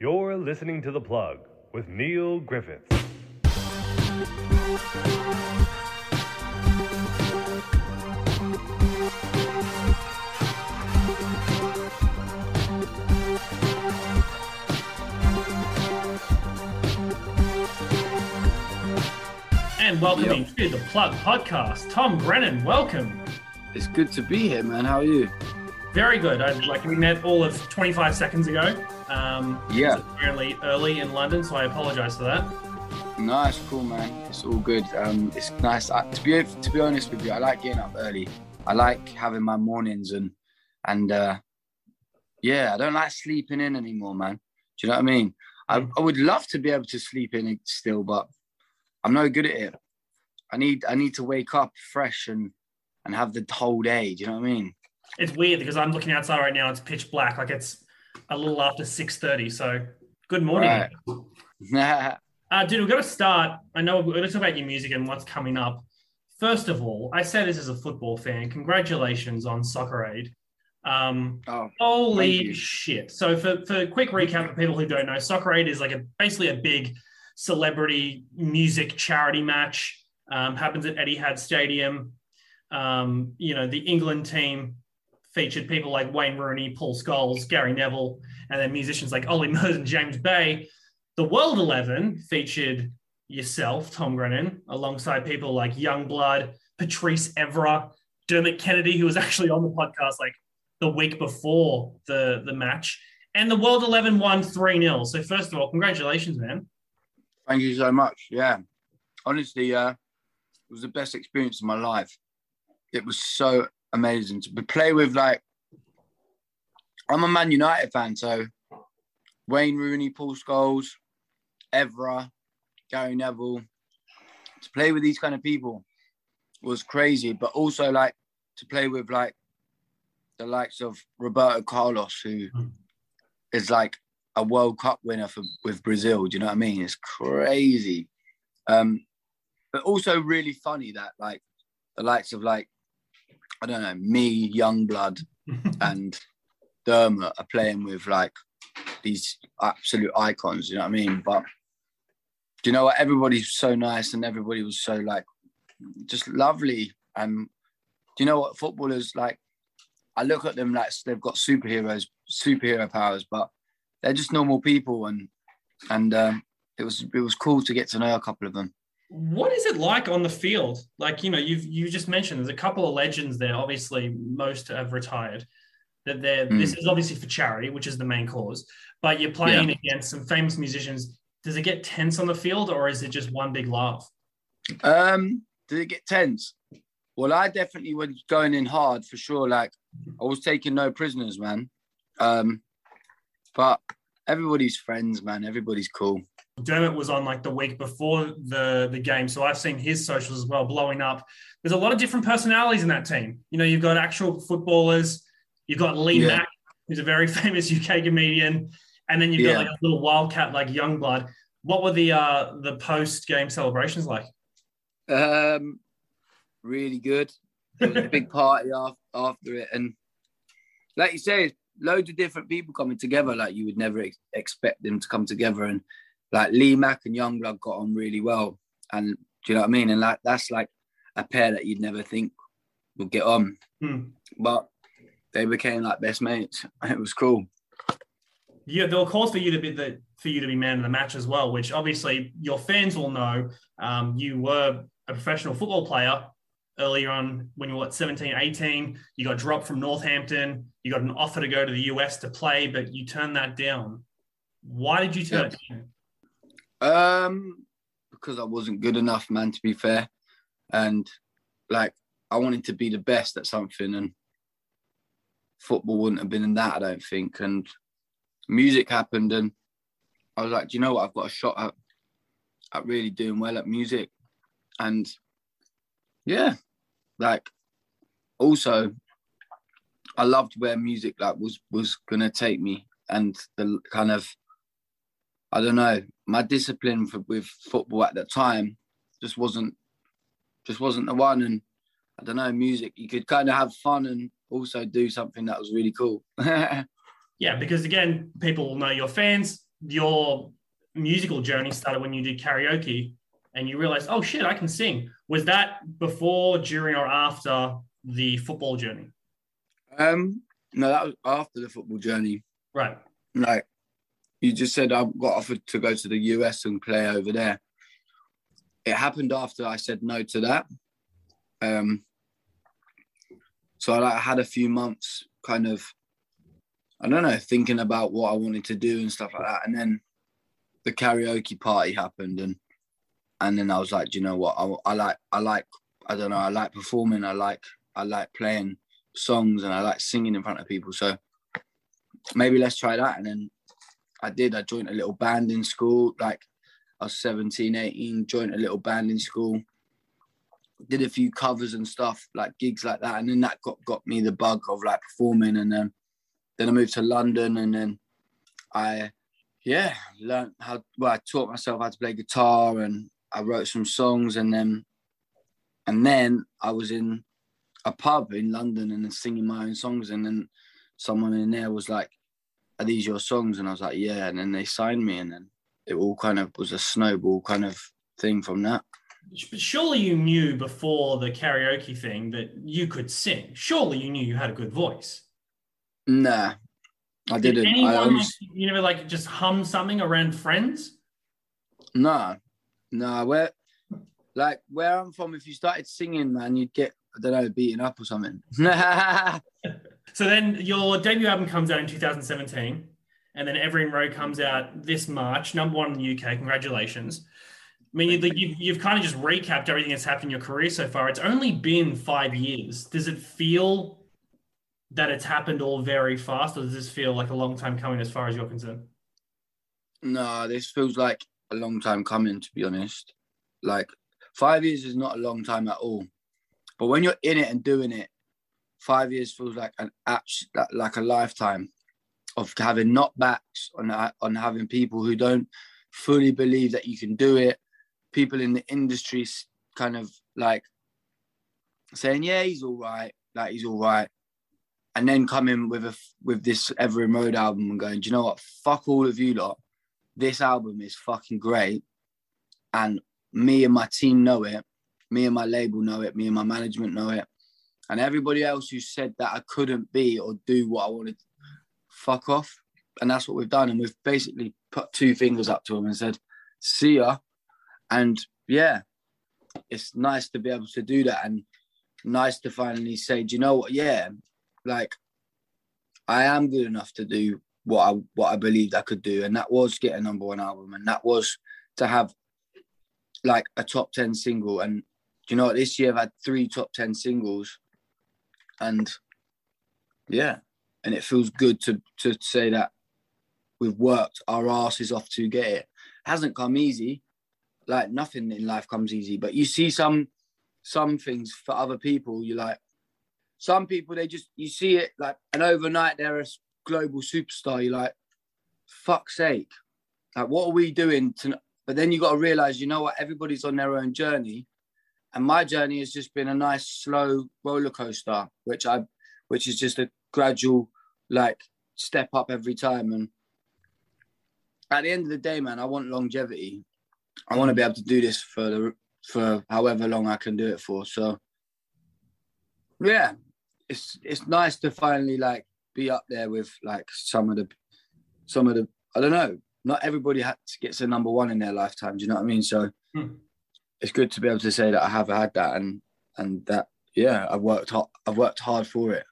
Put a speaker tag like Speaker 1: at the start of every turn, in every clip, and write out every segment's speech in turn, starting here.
Speaker 1: You're listening to The Plug with Neil Griffiths.
Speaker 2: And welcoming to the Plug Podcast, Tom Grennan. Welcome.
Speaker 3: It's good to be here, man. How are you?
Speaker 2: Very good. I, like we met all of 25 seconds ago. Um,
Speaker 3: Yeah.
Speaker 2: apparently early in London, so I apologise for that.
Speaker 3: Nice, cool, man. It's all good. Um, it's nice. I, to be to be honest with you, I like getting up early. I like having my mornings and and uh, yeah, I don't like sleeping in anymore, man. Do you know what I mean? I, I would love to be able to sleep in it still, but I'm no good at it. I need I need to wake up fresh and and have the whole day. Do you know what I mean?
Speaker 2: It's weird because I'm looking outside right now. It's pitch black. Like it's a little after 6:30. So good morning.
Speaker 3: Right.
Speaker 2: Uh, dude, we've got to start. I know we're going to talk about your music and what's coming up. First of all, I say this as a football fan. Congratulations on Soccer Aid. Um,
Speaker 3: oh,
Speaker 2: Holy shit! So for for a quick recap for people who don't know, Soccer Aid is like a basically a big celebrity music charity match. Um, happens at Etihad Stadium. Um, you know the England team featured people like Wayne Rooney, Paul Scholes, Gary Neville, and then musicians like Ollie Murs and James Bay. The World Eleven featured yourself, Tom Grennan, alongside people like Yungblud, Patrice Evra, Dermot Kennedy, who was actually on the podcast like the week before the the match, and the World Eleven won three 0 So first of all, congratulations, man.
Speaker 3: Thank you so much. Yeah. Honestly, uh, it was the best experience of my life. It was so amazing to play with like I'm a Man United fan, so Wayne Rooney, Paul Scholes, Evra, Gary Neville, to play with these kind of people was crazy, but also like to play with like the likes of Roberto Carlos, who is like a World Cup winner for with Brazil. Do you know what I mean? It's crazy. Um, but also really funny that like the likes of like I don't know me, Yungblud, and Dermot are playing with like these absolute icons. You know what I mean? But do you know what? Everybody's so nice and everybody was so like just lovely. And do you know what? Footballers like I look at them like they've got superheroes, superhero powers, but they're just normal people and and um, it was it was cool to get to know a couple of them.
Speaker 2: What is it like on the field? Like you know, you've you just mentioned there's a couple of legends there. Obviously, most have retired. That they're
Speaker 3: Mm.
Speaker 2: this is obviously for charity, which is the main cause. But you're playing against some famous musicians. Does it get tense on the field, or is it just one big laugh?
Speaker 3: Um, did it get tense? Well, I definitely was going in hard for sure. Like I was taking no prisoners, man. Um, but everybody's friends, man. Everybody's cool.
Speaker 2: Dermot was on like the week before the the game, so I've seen his socials as well blowing up. There's a lot of different personalities in that team. You know, you've got actual footballers, you've got Lee
Speaker 3: Yeah.
Speaker 2: Mack, who's a very famous UK comedian, and then you've
Speaker 3: Yeah.
Speaker 2: got like a little wildcat like Yungblud. What were the uh the post game celebrations like?
Speaker 3: Um, really good. There was a big party after, after it, and like you say, loads of different people coming together. Like you would never ex- expect them to come together, and like Lee Mack and Yungblud got on really well. And do you know what I mean? And like that's like a pair that you'd never think would get on,
Speaker 2: Hmm.
Speaker 3: but they became like best mates. It was cool.
Speaker 2: Yeah, there were calls for you to be the for you to be man of the match as well, which obviously your fans will know. Um, you were a professional football player earlier on when you were what, 17, 18. You got dropped from Northampton. You got an offer to go to the US to play, but you turned that down. Why did you turn it down?
Speaker 3: Um, because I wasn't good enough, man. To be fair, and like I wanted to be the best at something, and football wouldn't have been in that, I don't think. And music happened, and I was like, do you know what? I've got a shot at at really doing well at music, and yeah, like also I loved where music like was was gonna take me, and the kind of I don't know, my discipline for, with football at that time just wasn't just wasn't the one. And I don't know, music, you could kind of have fun and also do something that was really cool.
Speaker 2: Yeah, because again, people will know your fans. your musical journey started when you did karaoke and you realized, oh shit, I can sing. Was that before, during, or after the football journey?
Speaker 3: Um, no, that was after the football journey.
Speaker 2: Right.
Speaker 3: Like you just said, I got offered to go to the US and play over there. It happened after I said no to that. Um, so I like, had a few months kind of, I don't know, thinking about what I wanted to do and stuff like that. And then the karaoke party happened, and and then I was like, do you know what, I, I like, I like, I don't know, I like performing, I like, I like playing songs, and I like singing in front of people. So maybe let's try that. And then I did. I joined a little band in school, like I was 17, 18, joined a little band in school did a few covers and stuff, like gigs like that, and then that got got me the bug of like performing, and then then I moved to London, and then I yeah learned how well I taught myself how to play guitar, and I wrote some songs, and then and then I was in a pub in London and then singing my own songs, and then someone in there was like, "Are these your songs?" And I was like, "Yeah," and then they signed me, and then it all kind of was a snowball kind of thing from that But
Speaker 2: surely you knew before the karaoke thing that you could sing. Surely you knew you had a good voice.
Speaker 3: Nah, I didn't.
Speaker 2: Did anyone,
Speaker 3: I
Speaker 2: always... like, you never like just hum something around friends?
Speaker 3: Nah, nah. Where, like, where I'm from, if you started singing, man, you'd get I don't know, beaten up or something.
Speaker 2: so then your debut album comes out in 2017, and then Evering Road comes out this March, number one in the UK. Congratulations. I mean, you've, you've kind of just recapped everything that's happened in your career so far. It's only been five years. Does it feel that it's happened all very fast, or does this feel like a long time coming as far as you're concerned?
Speaker 3: No, this feels like a long time coming, to be honest. Like, five years is not a long time at all. But when you're in it and doing it, five years feels like an like a lifetime of having knockbacks on uh, on having people who don't fully believe that you can do it people in the industry kind of like saying, "Yeah, he's all right, like he's all right," and then coming with a with this Evering Road album and going, "Do you know what? Fuck all of you lot. This album is fucking great, and me and my team know it. Me and my label know it. Me and my management know it." And everybody else who said that I couldn't be or do what I wanted, fuck off. And that's what we've done. And we've basically put two fingers up to them and said, see ya and yeah, it's nice to be able to do that and nice to finally say, do you know what? Yeah, like I am good enough to do what I what I believed I could do, and that was get a number one album, and that was to have like a top ten single. And you know what? This year I've had three top ten singles, and yeah, and it feels good to to say that we've worked our asses off to get it. hasn't come easy. Like nothing in life comes easy but you see some some things for other people you like some people they just you see it like and overnight they're a global superstar you're like fuck's sake. Like what are we doing to but then you got to realize you know what everybody's on their own journey and my journey has just been a nice slow roller coaster which i which is just a gradual like step up every time and at the end of the day man i want longevity I want to be able to do this for the for however long I can do it for. So yeah, it's it's nice to finally like be up there with like some of the some of the I don't know. Not everybody gets a number one in their lifetime. Do you know what I mean? So hmm. It's good to be able to say that I have had that and and that yeah, I've worked hard. I've worked hard for it.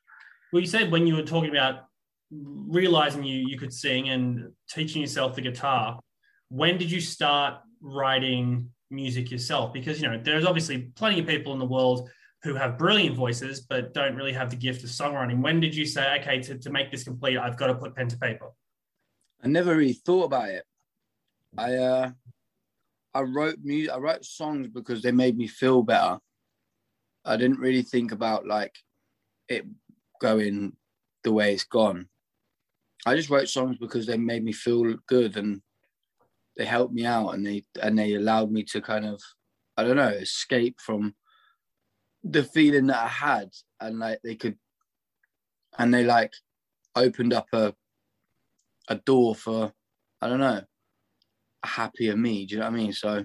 Speaker 2: Well, you said when you were talking about realizing you you could sing and teaching yourself the guitar. When did you start writing music yourself? Because you know there's obviously plenty of people in the world who have brilliant voices but don't really have the gift of songwriting. When did you say, okay, to, to make this complete, I've got to put pen to paper?
Speaker 3: I never really thought about it. I uh, I wrote music. I wrote songs because they made me feel better. I didn't really think about like it going the way it's gone. I just wrote songs because they made me feel good and they helped me out and they and they allowed me to kind of I don't know escape from the feeling that I had and like they could and they like opened up a a door for I don't know, happier me. Do you know what I mean? So,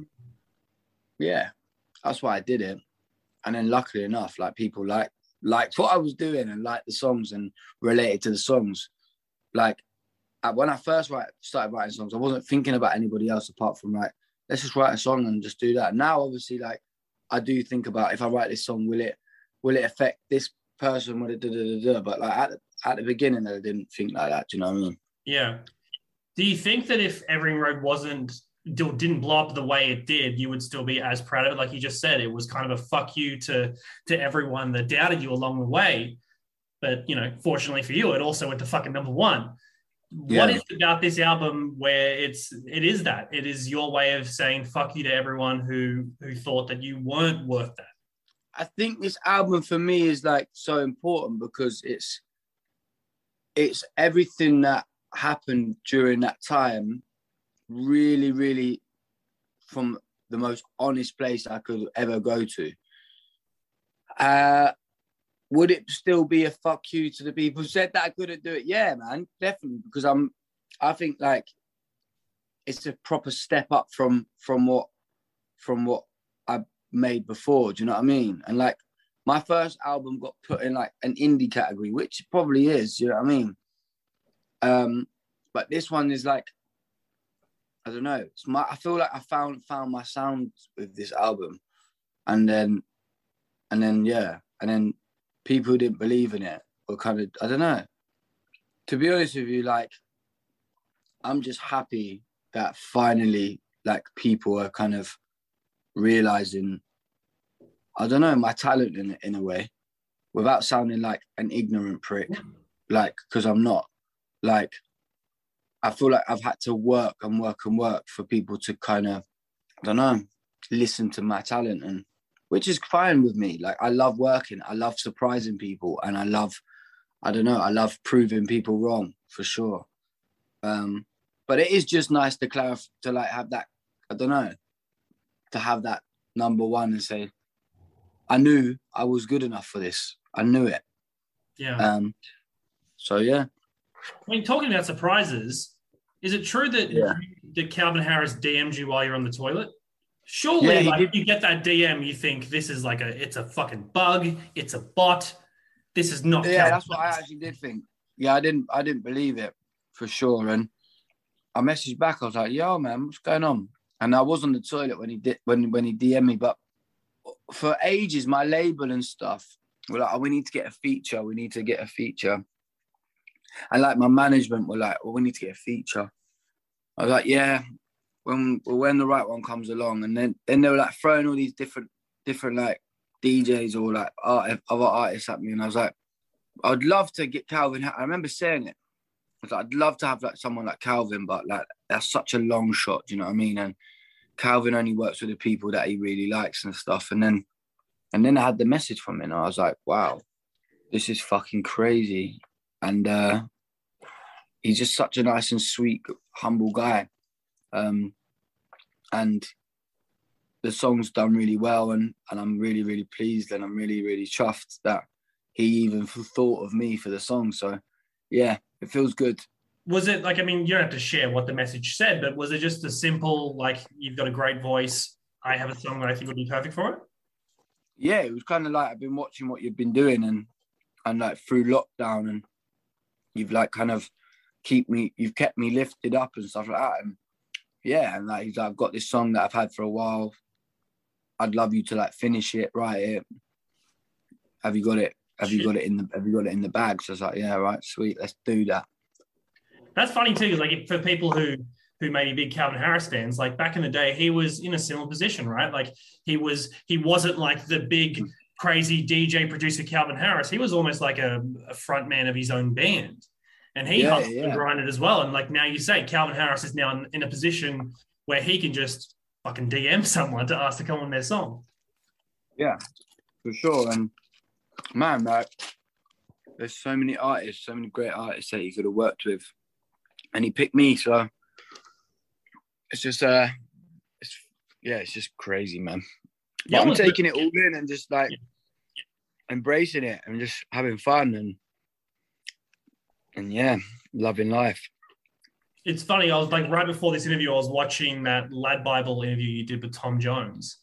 Speaker 3: yeah, that's why I did it. And then luckily enough, like people like liked what I was doing and liked the songs and related to the songs. Like when I first write, started writing songs, I wasn't thinking about anybody else apart from like, let's just write a song and just do that. Now, obviously, like I do think about if I write this song, will it will it affect this person? Will it da da da da? But like at the, at the beginning, I didn't think like that. Do you know what I mean?
Speaker 2: Yeah. Do you think that if Evering Road wasn't didn't blow up the way it did, you would still be as proud of it? Like you just said, it was kind of a fuck you to to everyone that doubted you along the way. But you know, fortunately for you, it also went to fucking number one. Yeah. What is about this album where it's it is that it is your way of saying fuck you to everyone who who thought that you weren't worth that?
Speaker 3: I think this album for me is like so important because it's it's everything that happened during that time really really from the most honest place I could ever go to. Uh would it still be a fuck you to the people who said that I couldn't do it? Yeah, man, definitely. Because I'm, I think like it's a proper step up from from what from what I made before. Do you know what I mean? And like my first album got put in like an indie category, which probably is. You know what I mean? Um, but this one is like I don't know. It's my. I feel like I found found my sound with this album, and then, and then yeah, and then people didn't believe in it were kind of I don't know. To be honest with you, like I'm just happy that finally like people are kind of realizing I don't know my talent in in a way, without sounding like an ignorant prick, like because I'm not. Like I feel like I've had to work and work and work for people to kind of I don't know listen to my talent and which is fine with me. Like I love working, I love surprising people, and I love, I don't know, I love proving people wrong for sure. Um, but it is just nice to clarify to like have that. I don't know, to have that number one and say, I knew I was good enough for this. I knew it.
Speaker 2: Yeah.
Speaker 3: Um. So yeah.
Speaker 2: I mean, talking about surprises, is it true that
Speaker 3: yeah.
Speaker 2: that Calvin Harris DM'd you while you're on the toilet? Surely, yeah, like you get that DM, you think this is like a it's a fucking bug, it's a bot. This is not.
Speaker 3: Yeah, that's what I actually did think. Yeah, I didn't I didn't believe it for sure, and I messaged back. I was like, "Yo, man, what's going on?" And I was on the toilet when he did when when he DM'd me, but for ages, my label and stuff were like, oh, "We need to get a feature. We need to get a feature." And like my management were like, "Well, we need to get a feature." I was like, "Yeah, when when the right one comes along, and then then they were like throwing all these different different like DJs or like art, other artists at me, and I was like, I'd love to get Calvin. I remember saying it. I was like, I'd love to have like someone like Calvin, but like that's such a long shot. Do you know what I mean? And Calvin only works with the people that he really likes and stuff. And then and then I had the message from him, and I was like, wow, this is fucking crazy. And uh, he's just such a nice and sweet, humble guy. Um, and the song's done really well, and and I'm really really pleased, and I'm really really chuffed that he even thought of me for the song. So yeah, it feels good.
Speaker 2: Was it like I mean, you don't have to share what the message said, but was it just a simple like you've got a great voice? I have a song that I think would be perfect for it.
Speaker 3: Yeah, it was kind of like I've been watching what you've been doing, and and like through lockdown, and you've like kind of keep me, you've kept me lifted up and stuff like that, and yeah, and like he's like, I've got this song that I've had for a while. I'd love you to like finish it, write it. Have you got it? Have you got it in the Have you got it in the bag? So I was like, yeah, right, sweet, let's do that.
Speaker 2: That's funny too, because like for people who who may be big Calvin Harris fans, like back in the day, he was in a similar position, right? Like he was he wasn't like the big hmm. Crazy DJ producer Calvin Harris. He was almost like a, a front man of his own band and he yeah, hustled yeah. and grinded as well. And like now you say, Calvin Harris is now in, in, a position where he can just fucking DM someone to ask to come on their song.
Speaker 3: Yeah, for sure. And man, like, there's so many artists, so many great artists that he could have worked with, and he picked me. So it's just, uh, it's yeah, it's just crazy, man. Yeah, I'm taking it all in and just like yeah. Embracing it and just having fun and and yeah, loving life.
Speaker 2: it's funny. I was like right before this interview, I was watching that LADbible interview you did with Tom Jones,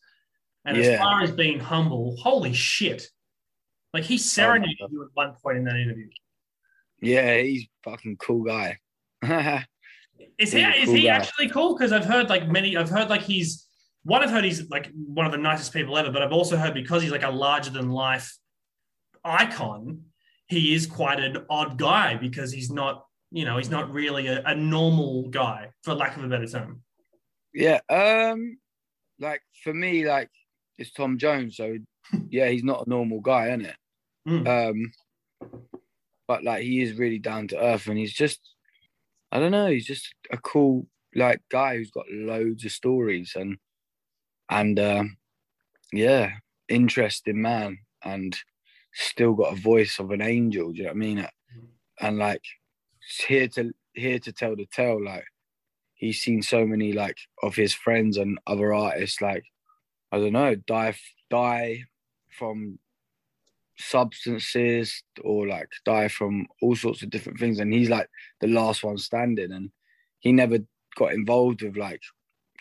Speaker 2: and as far as being humble, holy shit! Like he serenaded oh, you at one point in that interview.
Speaker 3: Yeah, he's fucking cool guy.
Speaker 2: Is he
Speaker 3: a
Speaker 2: is he
Speaker 3: guy.
Speaker 2: actually cool? Because I've heard like many. I've heard like he's one. I've heard he's like one of the nicest people ever. But I've also heard because he's like a larger than life icon, he is quite an odd guy because he's not. You know, he's not really a, a normal guy, for lack of a better term.
Speaker 3: yeah, um, like for me, like it's Tom Jones, so yeah, he's not a normal guy, isn't it?
Speaker 2: Mm.
Speaker 3: Um, but like he is really down to earth, and he's just, I don't know, he's just a cool like guy who's got loads of stories and and um, yeah, interesting man, and still got a voice of an angel. Do you know what I mean? And like here to here to tell the tale. Like he's seen so many like of his friends and other artists like I don't know die die from substances or like die from all sorts of different things and he's like the last one standing and he never got involved with like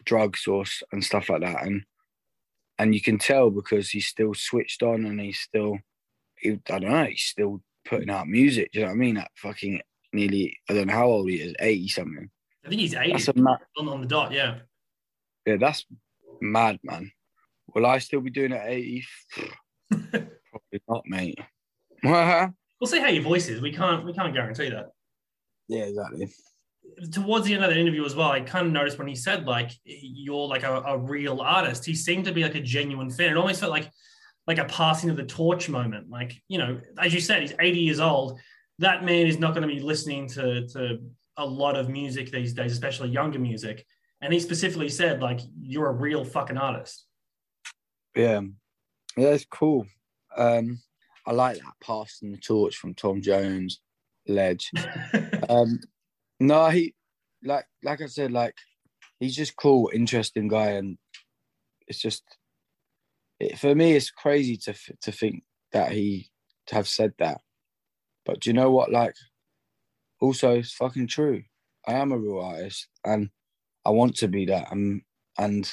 Speaker 3: drugs or and stuff like that and and you can tell because he's still switched on and he's still he, I don't know he's still putting out music do you know what I mean at fucking nearly I don't know how old he is 80 something
Speaker 2: I think he's eighty
Speaker 3: that's a mad
Speaker 2: on, the dot. Yeah.
Speaker 3: yeah that's mad man will I still be doing it at 80 probably not mate
Speaker 2: We'll see how your voice is. We can't we can't guarantee that.
Speaker 3: Yeah, exactly
Speaker 2: Towards the end of that interview as well, I kind of noticed when he said like you're like a, a real artist. He seemed to be like a genuine fan. It almost felt like like a passing of the torch moment. Like you know, as you said, he's 80 years old. That man is not going to be listening to to a lot of music these days, especially younger music. And he specifically said like you're a real fucking artist.
Speaker 3: Yeah, yeah, it's cool. Um, I like that passing the torch from Tom Jones, Ledge. Um, no, he like like I said, like he's just cool, interesting guy, and it's just it, for me, it's crazy to to think that he have said that. But do you know what? Like, also, it's fucking true. I am a real artist, and I want to be that. And and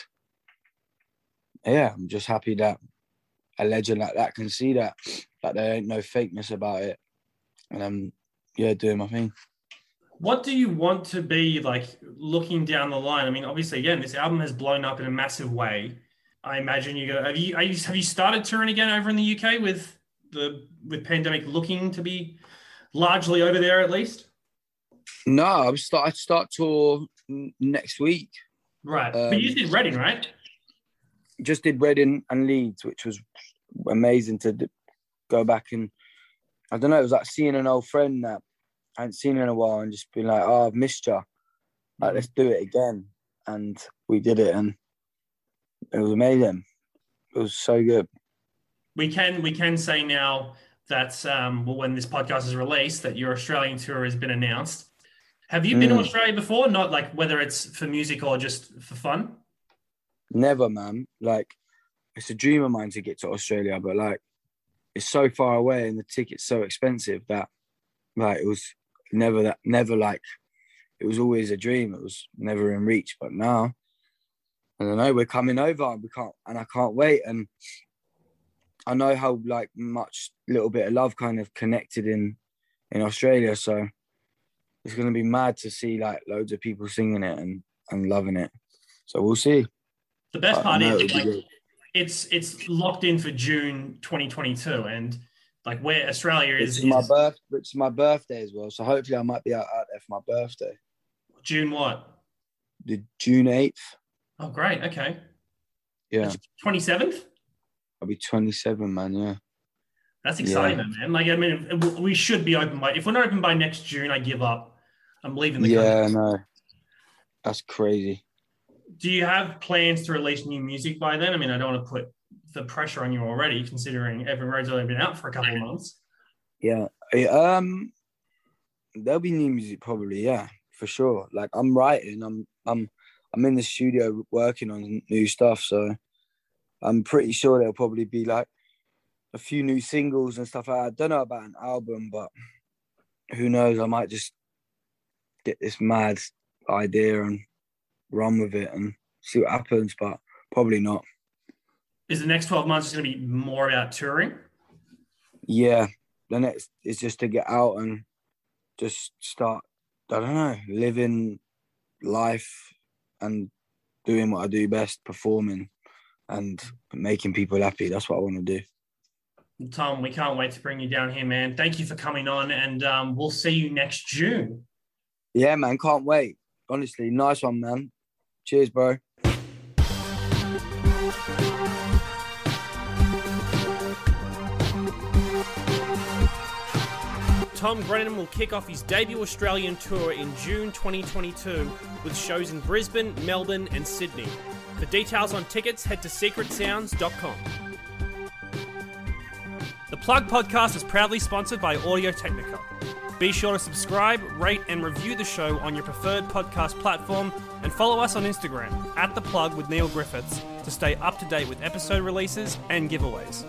Speaker 3: yeah, I'm just happy that a legend like that can see that that there ain't no fakeness about it, and I'm yeah doing my thing.
Speaker 2: what do you want to be like looking down the line? I mean, obviously, again, this album has blown up in a massive way. I imagine you go. Have you, are you have you started touring again over in the UK with the with pandemic looking to be largely over there at least?
Speaker 3: No, I'm start I start tour next week.
Speaker 2: Right, but you
Speaker 3: Um,
Speaker 2: did Reading, right?
Speaker 3: Just did Reading and Leeds, which was amazing to go back and I don't know. It was like seeing an old friend that I hadn't seen in a while and just being like, "Oh, I've missed you. Like, let's do it again." And we did it, and it was amazing. It was so good.
Speaker 2: We can we can say now that um, well, when this podcast is released, that your Australian tour has been announced. Have you been to
Speaker 3: Mm.
Speaker 2: Australia before? Not like whether it's for music or just for fun.
Speaker 3: Never, man. Like, it's a dream of mine to get to Australia, but like, it's so far away and the ticket's so expensive that, like, it was never that, never like, it was always a dream. It was never in reach. But now, I don't know. We're coming over, and we can't, and I can't wait. And I know how like much little bit of love kind of connected in in Australia. So it's gonna be mad to see like loads of people singing it and and loving it. So we'll see.
Speaker 2: The best part is like, it's it's locked in for June 2022, and like where Australia
Speaker 3: It's
Speaker 2: is,
Speaker 3: my
Speaker 2: is
Speaker 3: birth. It's my birthday as well, so hopefully I might be out, out there for my birthday,
Speaker 2: June what?
Speaker 3: the June eighth.
Speaker 2: Oh, great. Okay,
Speaker 3: Yeah,
Speaker 2: 27th.
Speaker 3: I'll be twenty seven, man. Yeah,
Speaker 2: That's exciting, man. Like I mean, we should be open by. If we're not open by next June, I give up. I'm leaving the
Speaker 3: yeah,
Speaker 2: country.
Speaker 3: no, that's crazy.
Speaker 2: Do you have plans to release new music by then? I mean, I don't want to put the pressure on you already, considering Evering Road's only been out for a couple of months.
Speaker 3: Yeah, um, there'll be new music probably. Yeah, for sure. Like I'm writing. I'm I'm I'm in the studio working on new stuff. So I'm pretty sure there'll probably be like a few new singles and stuff. I don't know about an album, but who knows? I might just get this mad idea and run with it and see what happens, but probably not.
Speaker 4: Is the next 12 months going to be more about touring?
Speaker 3: Yeah, the next is just to get out and just start, I don't know, living life and doing what I do best, performing and making people happy. That's what I want to do.
Speaker 4: Tom, we can't wait to bring you down here, man. Thank you for coming on, and um, we'll see you next June.
Speaker 3: Yeah, man, can't wait. Honestly, nice one, man. Cheers, bro.
Speaker 2: Tom Grennan will kick off his debut Australian tour in June 2022 with shows in Brisbane, Melbourne, and Sydney. For details on tickets, head to secretsounds.com. The Plug podcast is proudly sponsored by Audio Technica. Be sure to subscribe, rate, and review the show on your preferred podcast platform and follow us on Instagram at The Plug with Neil Griffiths to stay up to date with episode releases and giveaways.